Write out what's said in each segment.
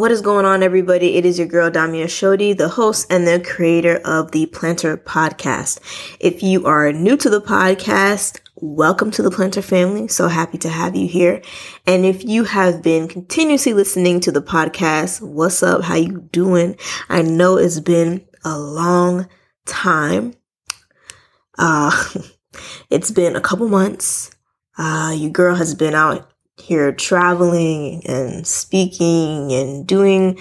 What is going on, everybody? It is your girl, Dami Oshodi, the host and the creator of the Plannter Podcast. If you are new to the podcast, welcome to the Plannter family. So happy to have you here. And if you have been continuously listening to the podcast, what's up? How you doing? I know it's been a long time. Uh, it's been a couple months. Uh, your girl has been out here traveling and speaking and doing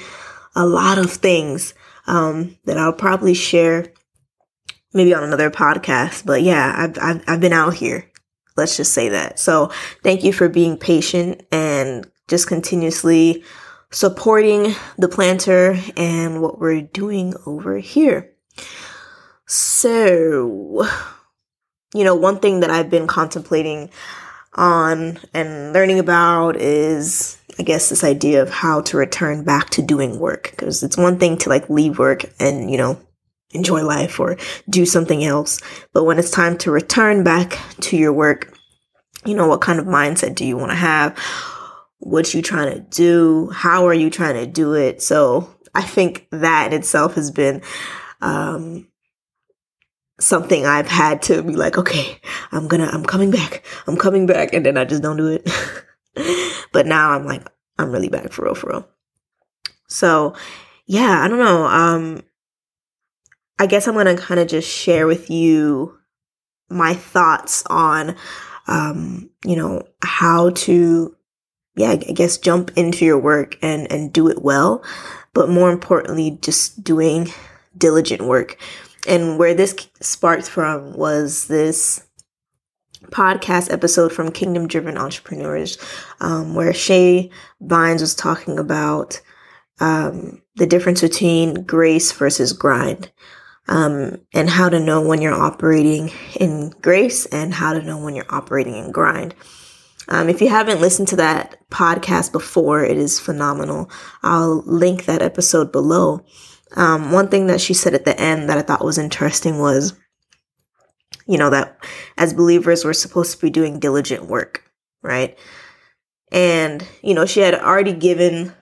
a lot of things um, that I'll probably share maybe on another podcast. But yeah, I've, I've, I've been out here. Let's just say that. So thank you for being patient and just continuously supporting the Plannter and what we're doing over here. So, you know, one thing that I've been contemplating on and learning about is I guess this idea of how to return back to doing work. Because it's one thing to like leave work and you know enjoy life or do something else. But when it's time to return back to your work you know what kind of mindset do you want to have? What you trying to do? How are you trying to do it? So I think that in itself has been um something I've had to be like, okay, I'm gonna, I'm coming back, I'm coming back, and then I just don't do it. but now I'm like, I'm really back for real, for real. So, yeah, I don't know. Um, I guess I'm gonna kind of just share with you my thoughts on, um, you know, how to, yeah, I guess jump into your work and and do it well, but more importantly, just doing diligent work and where this sparked from was this podcast episode from Kingdom Driven Entrepreneurs, um, where Shae Bynes was talking about um, the difference between grace versus grind. Um, and how to know when you're operating in grace and how to know when you're operating in grind. Um, if you haven't listened to that podcast before, it is phenomenal. I'll link that episode below. Um, one thing that she said at the end that I thought was interesting was, you know, that as believers, we're supposed to be doing diligent work, right? And, you know, she had already given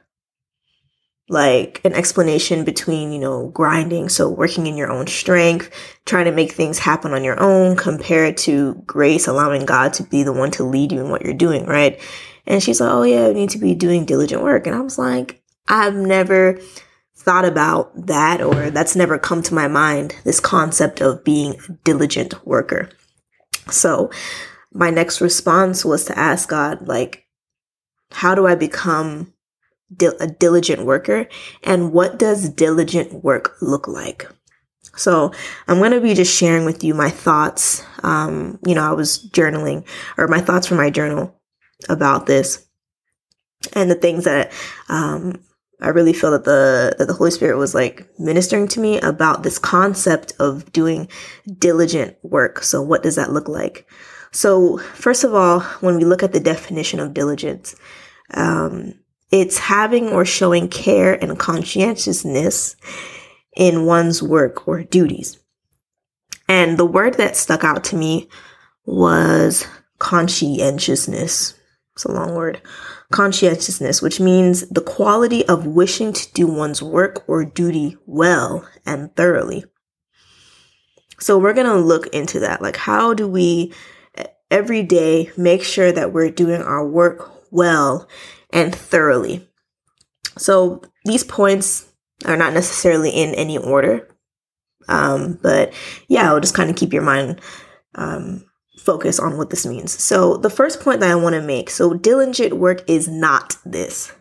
like an explanation between, you know, grinding, so working in your own strength, trying to make things happen on your own, compared to grace, allowing God to be the one to lead you in what you're doing, right? And she's like, oh, yeah, I need to be doing diligent work. And I was like, I've never thought about that or that's never come to my mind, this concept of being a diligent worker. So my next response was to ask God, like, how do I become a diligent worker? And what does diligent work look like? So I'm going to be just sharing with you my thoughts. Um, you know, I was journaling or my thoughts from my journal about this and the things that um, I really feel that the that the Holy Spirit was like ministering to me about this concept of doing diligent work. So what does that look like? So first of all, when we look at the definition of diligence, um, it's having or showing care and conscientiousness in one's work or duties. And the word that stuck out to me was conscientiousness. It's a long word conscientiousness, which means the quality of wishing to do one's work or duty well and thoroughly. So we're going to look into that. Like, how do we every day make sure that we're doing our work well and thoroughly? So these points are not necessarily in any order. Um, but yeah, I'll just kind of keep your mind um, focus on what this means. So, the first point that I want to make so, diligent work is not this.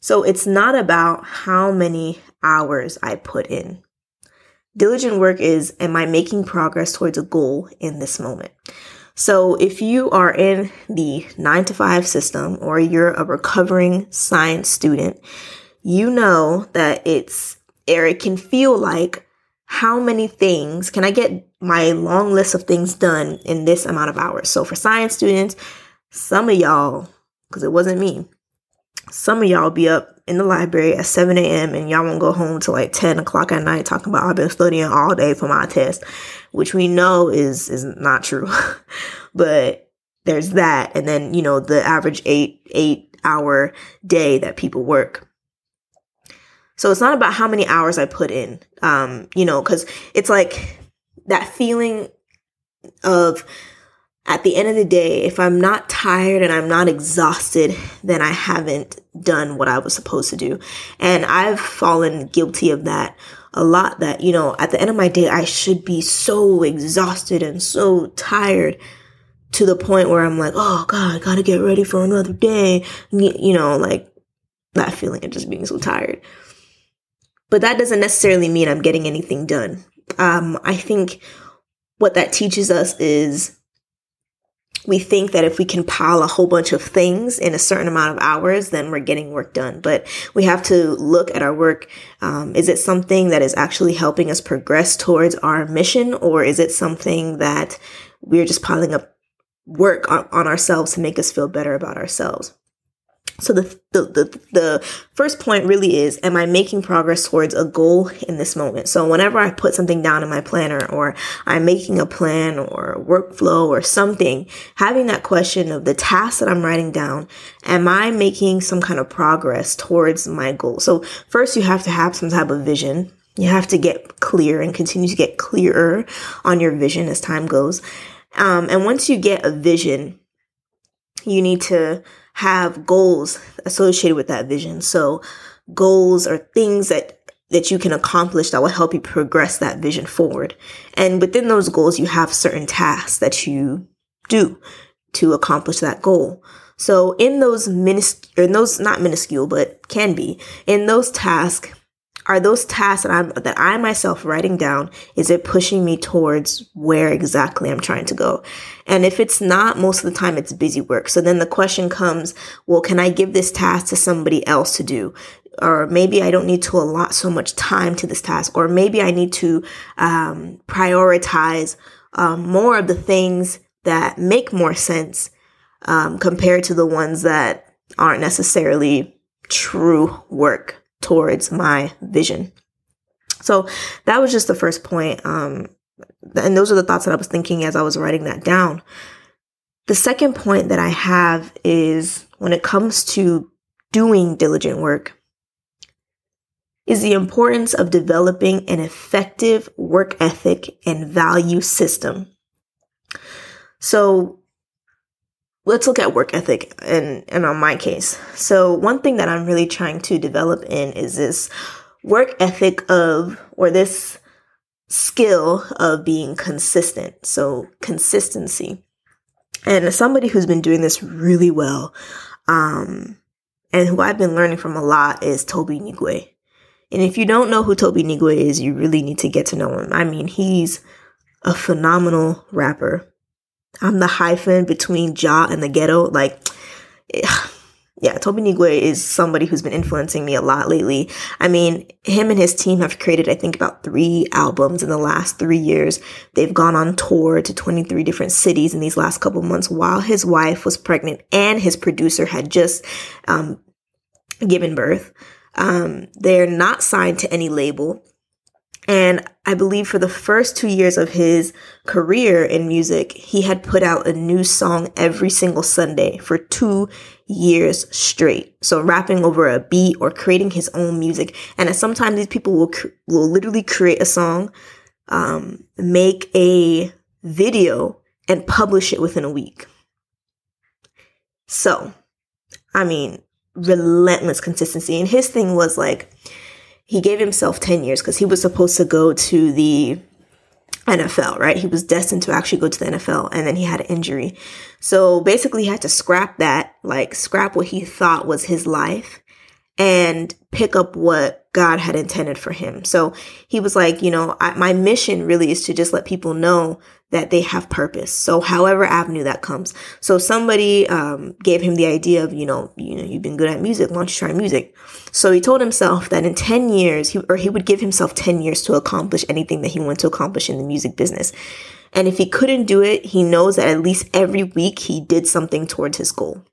So, it's not about how many hours I put in. Diligent work is, am I making progress towards a goal in this moment? So if you are in the nine to five system or you're a recovering science student, you know that it's, or it can feel like how many things can I get my long list of things done in this amount of hours? So for science students, some of y'all, because it wasn't me, some of y'all be up in the library at 7 a.m. and y'all won't go home till like 10 o'clock at night talking about I've been studying all day for my test, which we know is is not true. but there's that. And then, you know, the average eight eight hour day that people work. So it's not about how many hours I put in. Um, you know, because it's like that feeling of at the end of the day, if I'm not tired and I'm not exhausted, then I haven't done what I was supposed to do. And I've fallen guilty of that a lot that, you know, at the end of my day, I should be so exhausted and so tired to the point where I'm like, oh God, I gotta get ready for another day. You know, like that feeling of just being so tired. But that doesn't necessarily mean I'm getting anything done. Um, I think what that teaches us is we think that if we can pile a whole bunch of things in a certain amount of hours, then we're getting work done. But we have to look at our work. Um, is it something that is actually helping us progress towards our mission, or is it something that we're just piling up work on, on ourselves to make us feel better about ourselves? So the, the, the, the, first point really is, am I making progress towards a goal in this moment? So whenever I put something down in my planner or I'm making a plan or a workflow or something, having that question of the task that I'm writing down, am I making some kind of progress towards my goal? So first you have to have some type of vision. You have to get clear and continue to get clearer on your vision as time goes. Um, and once you get a vision, you need to have goals associated with that vision. So goals are things that that you can accomplish that will help you progress that vision forward. And within those goals, you have certain tasks that you do to accomplish that goal. So in those minis, in those not minuscule, but can be in those tasks, are those tasks that I'm that I myself writing down is it pushing me towards where exactly I'm trying to go? And if it's not most of the time it's busy work. So then the question comes well can I give this task to somebody else to do? Or maybe I don't need to allot so much time to this task. Or maybe I need to um, prioritize um, more of the things that make more sense um, compared to the ones that aren't necessarily true work towards my vision. So that was just the first point. Um, and those are the thoughts that I was thinking as I was writing that down. The second point that I have is when it comes to doing diligent work, is the importance of developing an effective work ethic and value system. So let's look at work ethic and, and on my case. So one thing that I'm really trying to develop in is this work ethic of, or this skill of being consistent. So consistency. And as somebody who's been doing this really well, um, and who I've been learning from a lot is Tobe Nwigwe. And if you don't know who Tobe Nwigwe is, you really need to get to know him. I mean, he's a phenomenal rapper. I'm the hyphen between Ja and the ghetto. Like, yeah, Tobe Nwigwe is somebody who's been influencing me a lot lately. I mean, him and his team have created, I think, about three albums in the last three years. They've gone on tour to 23 different cities in these last couple months while his wife was pregnant and his producer had just um, given birth. Um, they're not signed to any label. And I believe for the first two years of his career in music, he had put out a new song every single Sunday for two years straight. So rapping over a beat or creating his own music. And sometimes these people will, will literally create a song, um, make a video and publish it within a week. So, I mean, relentless consistency. And his thing was like, he gave himself 10 years because he was supposed to go to the NFL, right? He was destined to actually go to the NFL and then he had an injury. So basically he had to scrap that, like scrap what he thought was his life and pick up what God had intended for him. So he was like, you know, I, my mission really is to just let people know that they have purpose. So however avenue that comes. So somebody um, gave him the idea of, you know, you know, you've been good at music. Why don't you try music? So he told himself that in 10 years, he, or he would give himself 10 years to accomplish anything that he wanted to accomplish in the music business. And if he couldn't do it, he knows that at least every week he did something towards his goal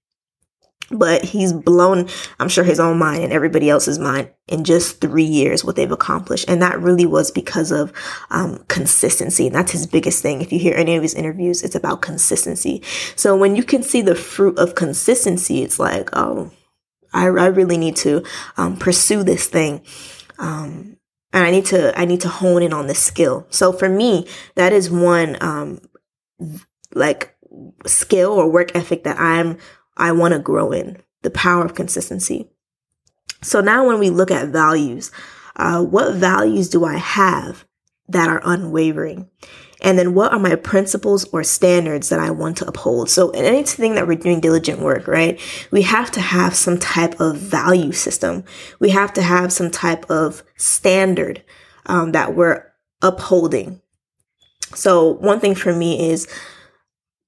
but he's blown i'm sure his own mind and everybody else's mind in just three years what they've accomplished. And that really was because of um, consistency. And that's his biggest thing. If you hear any of his interviews it's about consistency. So when you can see the fruit of consistency it's like oh i, I really need to um, pursue this thing. Um, and i need to i need to hone in on this skill. So for me that is one um, like skill or work ethic that i'm I want to grow in the power of consistency. So now when we look at values, uh, what values do I have that are unwavering? And then what are my principles or standards that I want to uphold? So in anything that we're doing diligent work, right? We have to have some type of value system. We have to have some type of standard um, that we're upholding. So one thing for me is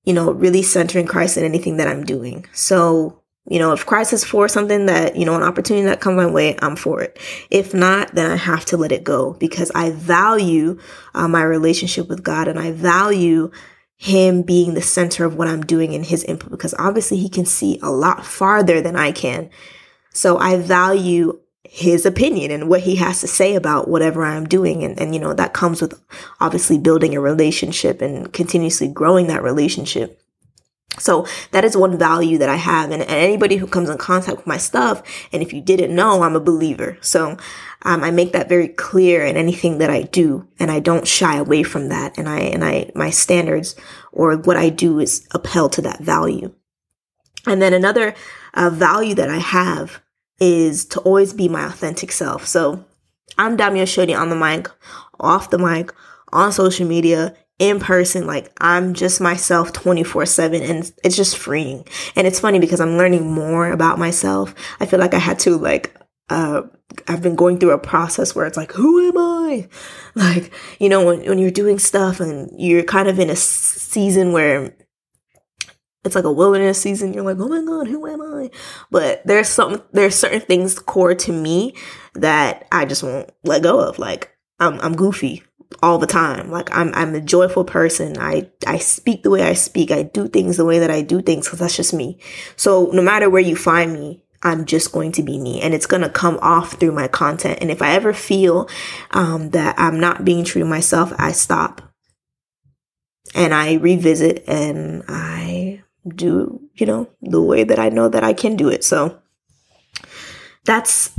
you know, really centering Christ in anything that I'm doing. So, you know, if Christ is for something that, you know, an opportunity that comes my way, I'm for it. If not, then I have to let it go because I value uh, my relationship with God and I value him being the center of what I'm doing in his input because obviously he can see a lot farther than I can. So I value his opinion and what he has to say about whatever I'm doing. And, and, you know, that comes with obviously building a relationship and continuously growing that relationship. So that is one value that I have. And, and anybody who comes in contact with my stuff, and if you didn't know, I'm a believer. So um, I make that very clear in anything that I do, and I don't shy away from that. And I and I my standards or what I do is upheld to that value. And then another uh, value that I have is to always be my authentic self. So I'm Dami Oshodi on the mic, off the mic, on social media, in person. Like I'm just myself 24 seven and it's just freeing. And it's funny because I'm learning more about myself. I feel like I had to like, uh, I've been going through a process where it's like, who am I? Like, you know, when, when you're doing stuff and you're kind of in a season where it's like a wilderness season. You're like, oh my God, who am I? But there's some, there's certain things core to me that I just won't let go of. Like I'm, I'm goofy all the time. Like I'm, I'm a joyful person. I, I speak the way I speak. I do things the way that I do things because that's just me. So no matter where you find me, I'm just going to be me and it's going to come off through my content. And if I ever feel um, that I'm not being true to myself, I stop and I revisit and I do, you know, the way that I know that I can do it. So that's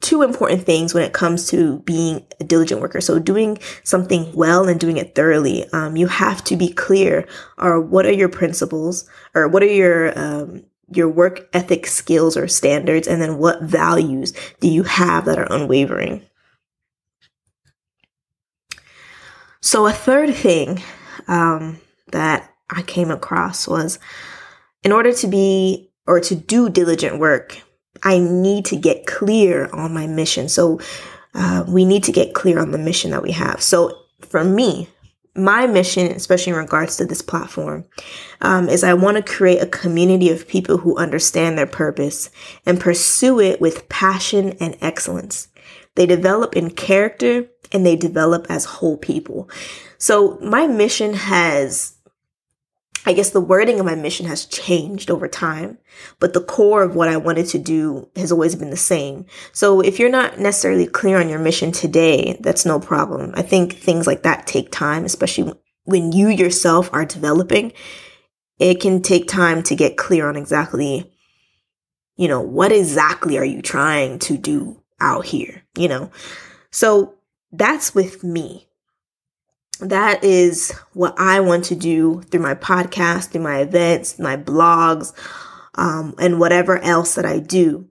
two important things when it comes to being a diligent worker. So doing something well and doing it thoroughly. Um, you have to be clear or what are your principles or what are your, um, your work ethic skills or standards, and then what values do you have that are unwavering? So, a third thing um, that I came across was in order to be or to do diligent work, I need to get clear on my mission. So uh, we need to get clear on the mission that we have. So for me, my mission, especially in regards to this platform, um, is I want to create a community of people who understand their purpose and pursue it with passion and excellence. They develop in character and they develop as whole people. So my mission has I guess the wording of my mission has changed over time, but the core of what I wanted to do has always been the same. So if you're not necessarily clear on your mission today, that's no problem. I think things like that take time, especially when you yourself are developing. It can take time to get clear on exactly, you know, what exactly are you trying to do out here, you know? So that's with me that is what I want to do through my podcast, through my events, my blogs, um, and whatever else that I do.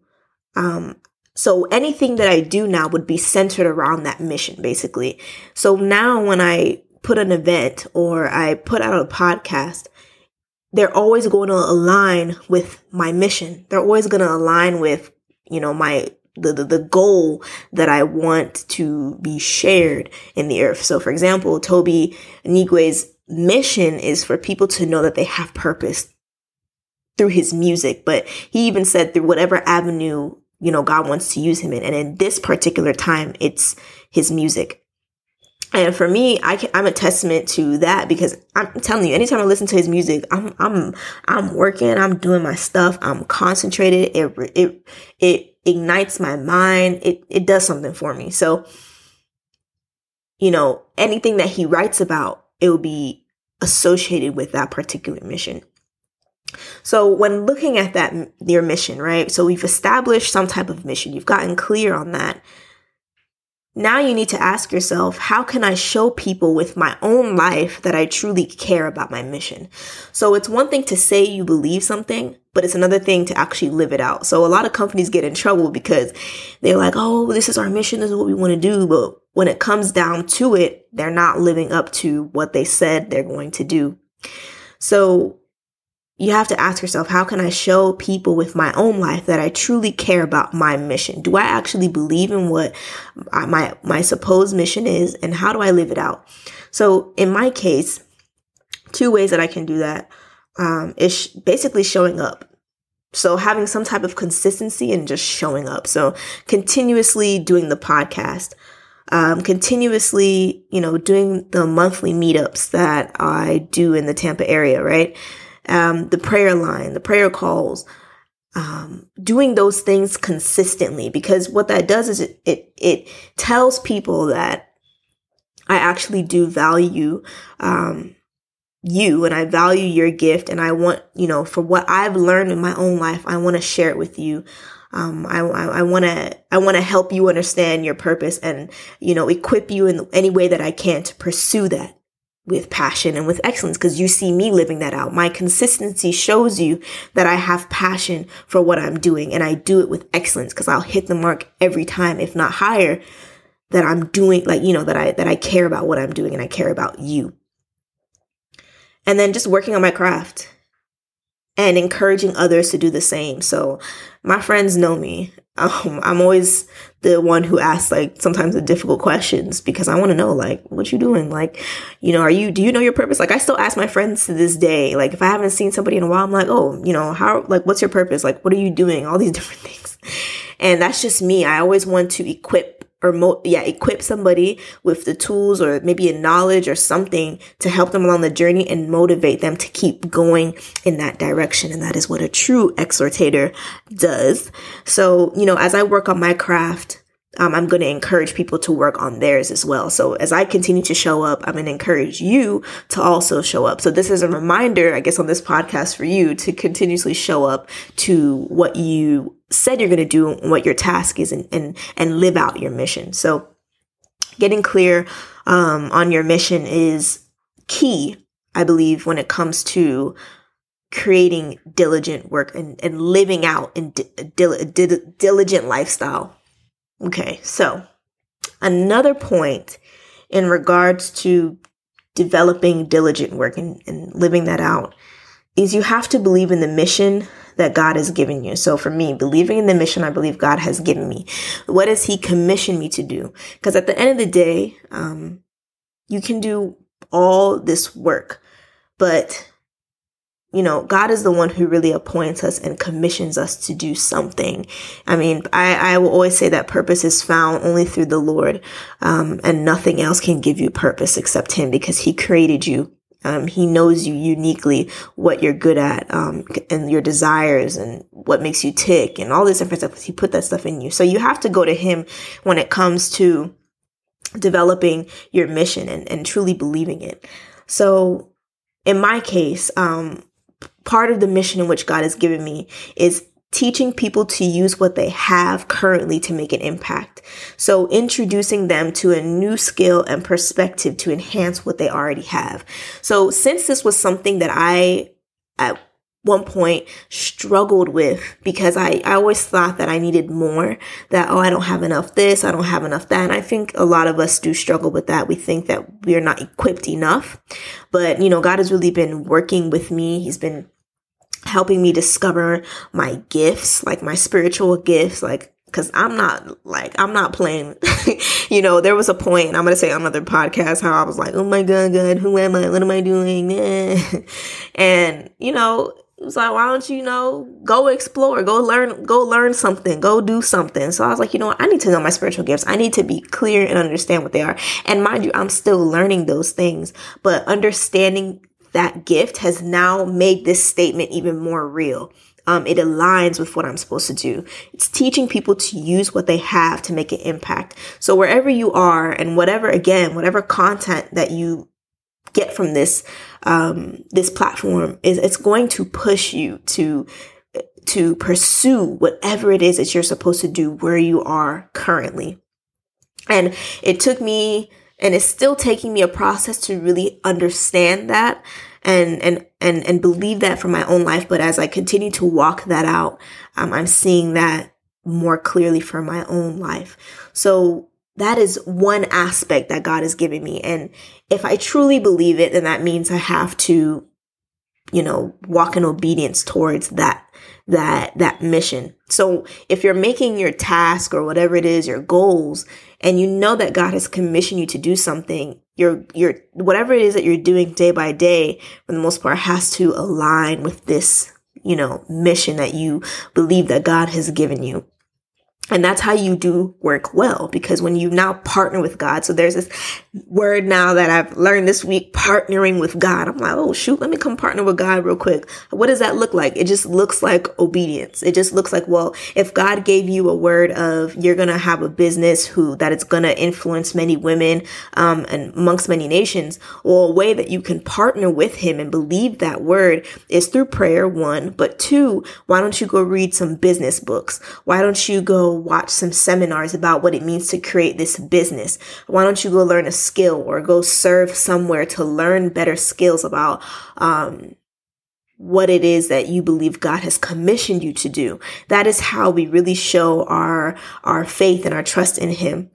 Um, so anything that I do now would be centered around that mission, basically. So now when I put an event or I put out a podcast, they're always going to align with my mission. They're always going to align with, you know, my the, the, the goal that I want to be shared in the earth. So for example, Tobe Nwigwe's mission is for people to know that they have purpose through his music, but he even said through whatever avenue, you know, God wants to use him in. And in this particular time, it's his music. And for me, I I'm a testament to that because I'm telling you, anytime I listen to his music, I'm, I'm, I'm working, I'm doing my stuff, I'm concentrated. It, it, it ignites my mind. It, it does something for me. So, you know, anything that he writes about, it will be associated with that particular mission. So when looking at that, your mission, right? So we've established some type of mission. You've gotten clear on that. Now you need to ask yourself, how can I show people with my own life that I truly care about my mission? So it's one thing to say you believe something, but it's another thing to actually live it out. So a lot of companies get in trouble because they're like, oh, this is our mission, this is what we want to do. But when it comes down to it, they're not living up to what they said they're going to do. So you have to ask yourself, how can I show people with my own life that I truly care about my mission? Do I actually believe in what my, my supposed mission is and how do I live it out? So in my case, two ways that I can do that um, is basically showing up. So having some type of consistency and just showing up. So continuously doing the podcast, um, continuously, you know, doing the monthly meetups that I do in the Tampa area, right? Um, the prayer line, the prayer calls, um, doing those things consistently because what that does is it, it, it tells people that I actually do value, um, you and I value your gift and I want, you know, for what I've learned in my own life, I want to share it with you. Um, I, I want to, I want to help you understand your purpose and, you know, equip you in any way that I can to pursue that with passion and with excellence because you see me living that out. My consistency shows you that I have passion for what I'm doing and I do it with excellence because I'll hit the mark every time, if not higher, that I'm doing like, you know, that I, that I care about what I'm doing and I care about you. And then just working on my craft and encouraging others to do the same. So my friends know me. Um, I'm always the one who asks like sometimes the difficult questions because I want to know like what you doing? Like you know are you do you know your purpose? Like I still ask my friends to this day like if I haven't seen somebody in a while I'm like oh you know how like what's your purpose? Like what are you doing? All these different things. And that's just me. I always want to equip or mo- yeah, equip somebody with the tools or maybe a knowledge or something to help them along the journey and motivate them to keep going in that direction. And that is what a true exhortator does. So, you know, as I work on my craft, um, I'm going to encourage people to work on theirs as well. So as I continue to show up, I'm going to encourage you to also show up. So this is a reminder, I guess, on this podcast for you to continuously show up to what you said you're going to do, and what your task is, and and, and live out your mission. So getting clear um, on your mission is key, I believe, when it comes to creating diligent work and, and living out a diligent lifestyle Okay, so another point in regards to developing diligent work and, and living that out is you have to believe in the mission that God has given you. So for me, believing in the mission I believe God has given me, what has He commissioned me to do? Because at the end of the day, um, you can do all this work, but you know, God is the one who really appoints us and commissions us to do something. I mean, I, I will always say that purpose is found only through the Lord, um, and nothing else can give you purpose except Him because He created you. Um, he knows you uniquely, what you're good at, um, and your desires and what makes you tick and all this different stuff. He put that stuff in you. So you have to go to Him when it comes to developing your mission and, and truly believing it. So in my case, um, part of the mission in which God has given me is teaching people to use what they have currently to make an impact. So introducing them to a new skill and perspective to enhance what they already have. So since this was something that I at one point struggled with because I, I always thought that I needed more, that, oh, I don't have enough this, I don't have enough that. And I think a lot of us do struggle with that. We think that we are not equipped enough. But, you know, God has really been working with me. He's been helping me discover my gifts, like my spiritual gifts, like Cause I'm not like, I'm not playing. you know, there was a point, I'm to say on another podcast how I was like, oh my God, God, who am I? What am I doing? and, you know, it was like, why don't you, you know, go explore, go learn, go learn something, go do something. So I was like, you know what? I need to know my spiritual gifts. I need to be clear and understand what they are. And mind you, I'm still learning those things, but understanding that gift has now made this statement even more real um, it aligns with what I'm supposed to do. It's teaching people to use what they have to make an impact. So wherever you are and whatever, again, whatever content that you get from this, um, this platform is, it's going to push you to, to pursue whatever it is that you're supposed to do where you are currently. And it took me, and it's still taking me a process to really understand that and and and and believe that for my own life. But as I continue to walk that out, um, I'm seeing that more clearly for my own life. So that is one aspect that God has given me, and if I truly believe it, then that means I have to, you know, walk in obedience towards that that that mission. So if you're making your task or whatever it is, your goals, and you know that God has commissioned you to do something, your your whatever it is that you're doing day by day, for the most part, has to align with this, you know, mission that you believe that God has given you. And that's how you do work well because when you now partner with God, so there's this word now that I've learned this week, partnering with God. I'm like, oh shoot, let me come partner with God real quick. What does that look like? It just looks like obedience. It just looks like, well, if God gave you a word of you're going to have a business who that it's going to influence many women, um, and amongst many nations, well, a way that you can partner with him and believe that word is through prayer, one, but two, why don't you go read some business books? Why don't you go watch some seminars about what it means to create this business? Why don't you go learn a skill or go serve somewhere to learn better skills about, um, what it is that you believe God has commissioned you to do. That is how we really show our, our faith and our trust in Him.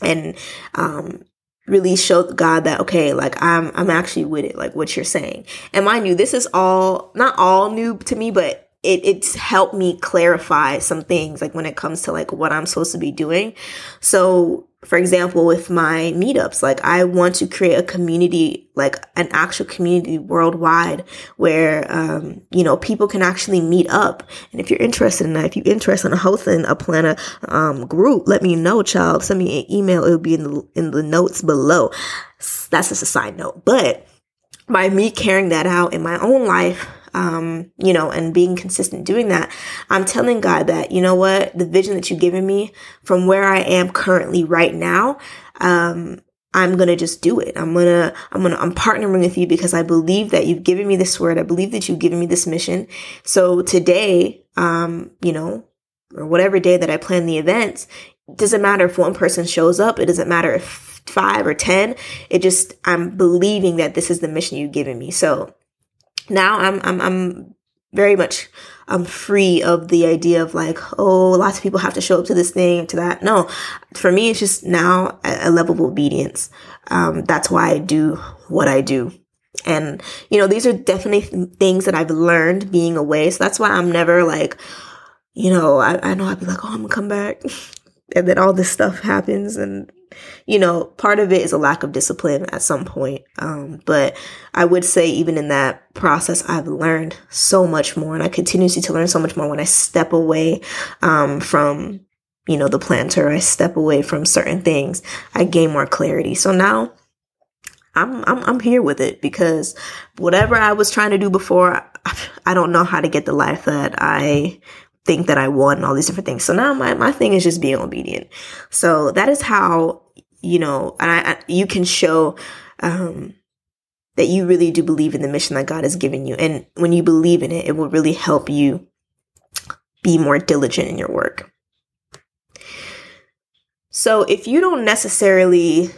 And, um, really show God that, okay, like I'm, I'm actually with it, like what you're saying. And mind you, this is all, not all new to me, but it, it's helped me clarify some things like when it comes to like what I'm supposed to be doing. So for example, with my meetups, like I want to create a community, like an actual community worldwide where, um, you know, people can actually meet up. And if you're interested in that, if you're interested in hosting a planner, um, group, let me know, child. Send me an email. It'll be in the, in the notes below. That's just a side note. But by me carrying that out in my own life, um, you know, and being consistent doing that, I'm telling God that, you know what, the vision that you've given me from where I am currently right now, um, I'm to just do it. I'm to, I'm to, I'm partnering with you because I believe that you've given me this word. I believe that you've given me this mission. So today, um, you know, or whatever day that I plan the events, it doesn't matter if one person shows up. It doesn't matter if five or 10. It just, I'm believing that this is the mission you've given me. So now I'm I'm I'm very much I'm free of the idea of like, oh, lots of people have to show up to this thing, to that. No, for me, it's just now a, level of obedience. Um, that's why I do what I do. And, you know, these are definitely things that I've learned being away. So that's why I'm never like, you know, I, I know I'd be like, oh, I'm gonna come back. and then all this stuff happens and you know, part of it is a lack of discipline at some point. Um, but I would say even in that process, I've learned so much more and I continue to learn so much more when I step away, um, from, you know, the Plannter, I step away from certain things, I gain more clarity. So now I'm, I'm, I'm here with it because whatever I was trying to do before, I don't know how to get the life that I think that I want and all these different things. So now my, my thing is just being obedient. So that is how, you know, and I, I you can show, um, that you really do believe in the mission that God has given you. And when you believe in it, it will really help you be more diligent in your work. So if you don't necessarily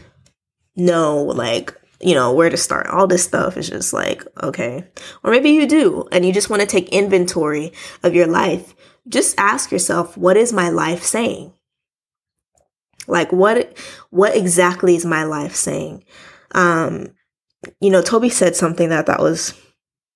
know, like, you know, where to start, all this stuff is just like, okay. Or maybe you do, and you just want to take inventory of your life just ask yourself, what is my life saying? Like what what exactly is my life saying? Um, you know, Tobe said something that that was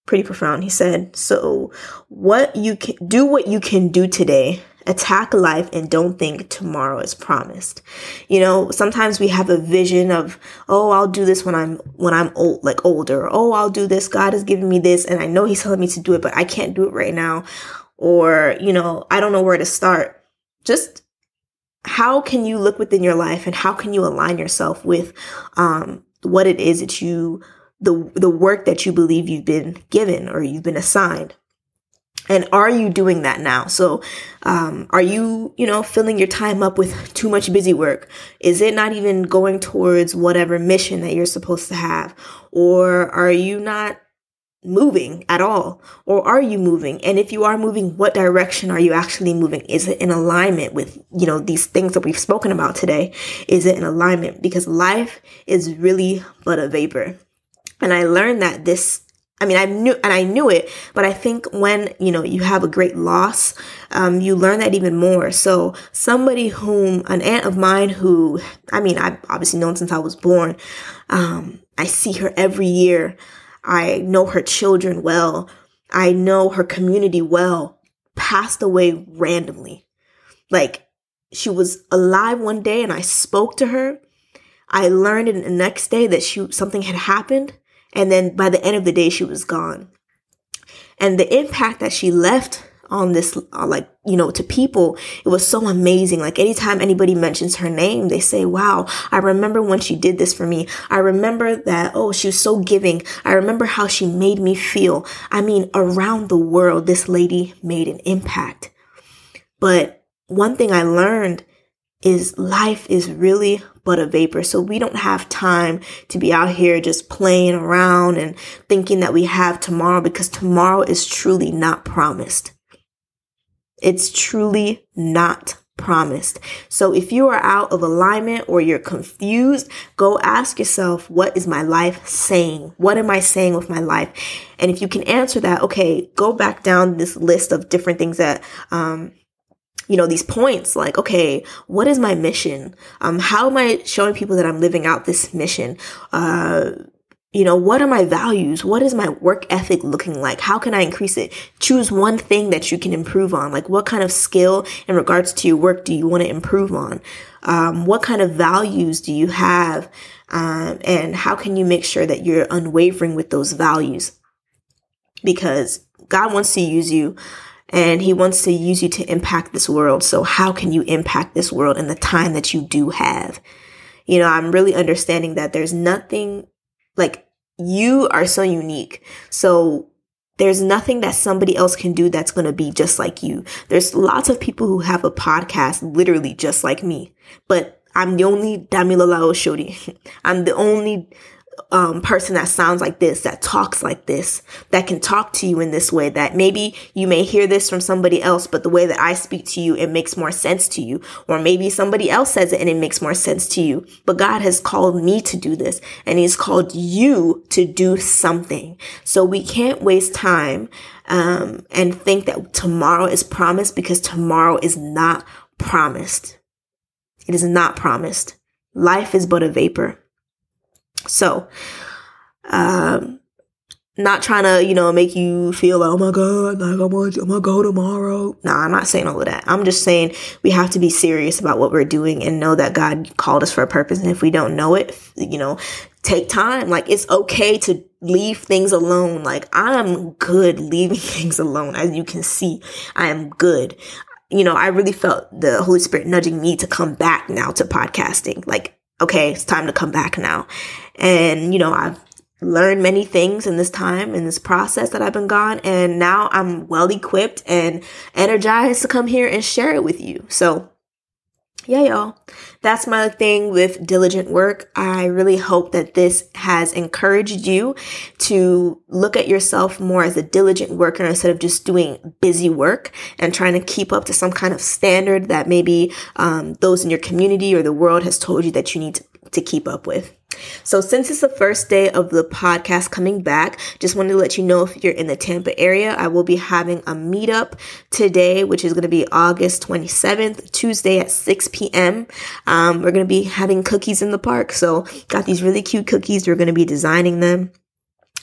pretty profound. He said, "So what you can do what you can do today attack life and don't think tomorrow is promised. You know, sometimes we have a vision of, oh, I'll do this when I'm, when I'm old, like older. Oh, I'll do this. God has given me this and I know he's telling me to do it, but I can't do it right now. Or, you know, I don't know where to start. Just how can you look within your life and how can you align yourself with, um, what it is that you, the, the work that you believe you've been given or you've been assigned. And are you doing that now? So, um, are you, you know, filling your time up with too much busy work? Is it not even going towards whatever mission that you're supposed to have? Or are you not moving at all? Or are you moving? And if you are moving, what direction are you actually moving? Is it in alignment with, you know, these things that we've spoken about today? Is it in alignment? Because life is really but a vapor. And I learned that this I mean, I knew, and I knew it, but I think when, you know, you have a great loss, um, you learn that even more. So somebody whom, an aunt of mine who, I mean, I've obviously known since I was born, um, I see her every year. I know her children well. I know her community well, passed away randomly. Like, she was alive one day and I spoke to her. I learned in the next day that she, something had happened and then by the end of the day, she was gone. And the impact that she left on this, uh, like, you know, to people, it was so amazing. Like anytime anybody mentions her name, they say, wow, I remember when she did this for me. I remember that, oh, she was so giving. I remember how she made me feel. I mean, around the world, this lady made an impact. But one thing I learned is life is really but a vapor. So we don't have time to be out here just playing around and thinking that we have tomorrow because tomorrow is truly not promised. It's truly not promised. So if you are out of alignment or you're confused, go ask yourself, what is my life saying? What am I saying with my life? And if you can answer that, okay, go back down this list of different things that, um, you know, these points like, okay, what is my mission? Um, how am I showing people that I'm living out this mission? Uh, you know, what are my values? What is my work ethic looking like? How can I increase it? Choose one thing that you can improve on. Like what kind of skill in regards to your work do you want to improve on? Um, what kind of values do you have? Um, and how can you make sure that you're unwavering with those values? Because God wants to use you and he wants to use you to impact this world. So how can you impact this world in the time that you do have? You know, I'm really understanding that there's nothing like you are so unique. So there's nothing that somebody else can do that's going to be just like you. There's lots of people who have a podcast literally just like me, but I'm the only Damilola Oshodi. I'm the only um, person that sounds like this, that talks like this, that can talk to you in this way, that maybe you may hear this from somebody else, but the way that I speak to you, it makes more sense to you. Or maybe somebody else says it and it makes more sense to you. But God has called me to do this and he's called you to do something. So we can't waste time, um, and think that tomorrow is promised because tomorrow is not promised. It is not promised. Life is but a vapor. So, um, not trying to, you know, make you feel like, oh my God, like I'm gonna, I'm gonna go tomorrow. No, nah, I'm not saying all of that. I'm just saying we have to be serious about what we're doing and know that God called us for a purpose. And if we don't know it, you know, take time. Like it's okay to leave things alone. Like I'm good leaving things alone. As you can see, I am good. You know, I really felt the Holy Spirit nudging me to come back now to podcasting. Like, okay, it's time to come back now. And, you know, I've learned many things in this time, in this process that I've been gone. And now I'm well equipped and energized to come here and share it with you. So, yeah, y'all. That's my thing with diligent work. I really hope that this has encouraged you to look at yourself more as a diligent worker instead of just doing busy work and trying to keep up to some kind of standard that maybe um, those in your community or the world has told you that you need to, to keep up with. So since it's the first day of the podcast coming back, just wanted to let you know if you're in the Tampa area, I will be having a meetup today, which is going to be August 27th, Tuesday at 6 p.m. Um, we're going to be having cookies in the park. So got these really cute cookies. We're going to be designing them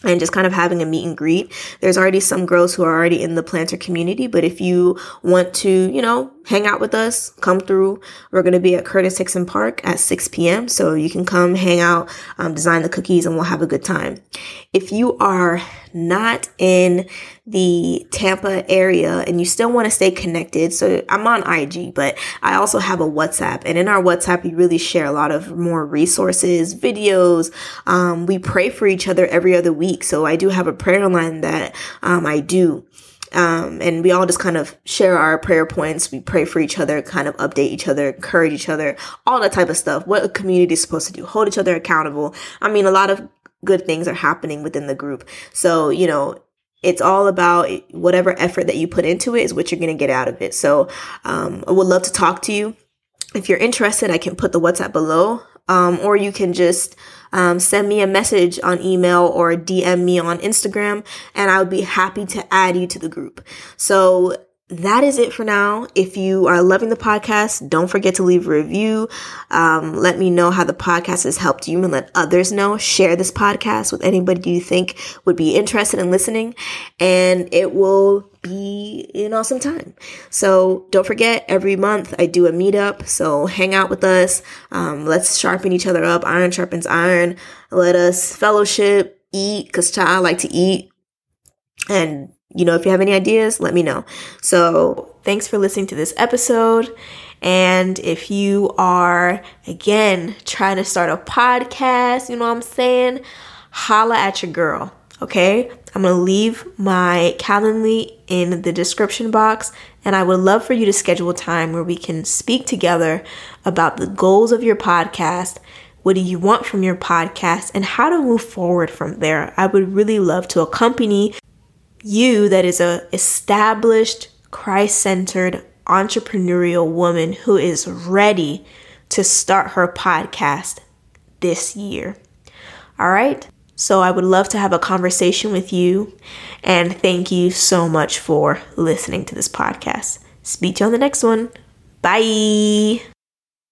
and just kind of having a meet and greet. There's already some girls who are already in the Plannter community, but if you want to, you know, hang out with us, come through. We're going to be at Curtis Hixon Park at 6 p.m. So you can come hang out, um, design the cookies, and we'll have a good time. If you are not in the Tampa area and you still want to stay connected, so I'm on IG, but I also have a WhatsApp. And in our WhatsApp, we really share a lot of more resources, videos. Um, we pray for each other every other week. So I do have a prayer line that um, I do. Um, and we all just kind of share our prayer points. We pray for each other, kind of update each other, encourage each other, all that type of stuff. What a community is supposed to do, hold each other accountable. I mean, a lot of good things are happening within the group. So, you know, it's all about whatever effort that you put into it is what you're going to get out of it. So, um, I would love to talk to you. If you're interested, I can put the WhatsApp below, um, or you can just um, send me a message on email or DM me on Instagram, and I would be happy to add you to the group. So that is it for now. If you are loving the podcast, don't forget to leave a review. Um, let me know how the podcast has helped you and let others know. Share this podcast with anybody you think would be interested in listening, and it will be an awesome time. So don't forget, every month I do a meetup. So hang out with us. Um, let's sharpen each other up. Iron sharpens iron. Let us fellowship, eat, because I like to eat. And you know, if you have any ideas, let me know. So, thanks for listening to this episode. And if you are, again, trying to start a podcast, you know what I'm saying? Holla at your girl, okay? I'm gonna leave my Calendly in the description box, and I would love for you to schedule time where we can speak together about the goals of your podcast. What do you want from your podcast and how to move forward from there? I would really love to accompany you that is a established christ-centered entrepreneurial woman who is ready to start her podcast this year. All right? So i would love to have a conversation with you and thank you so much for listening to this podcast. Speak to you on the next one. Bye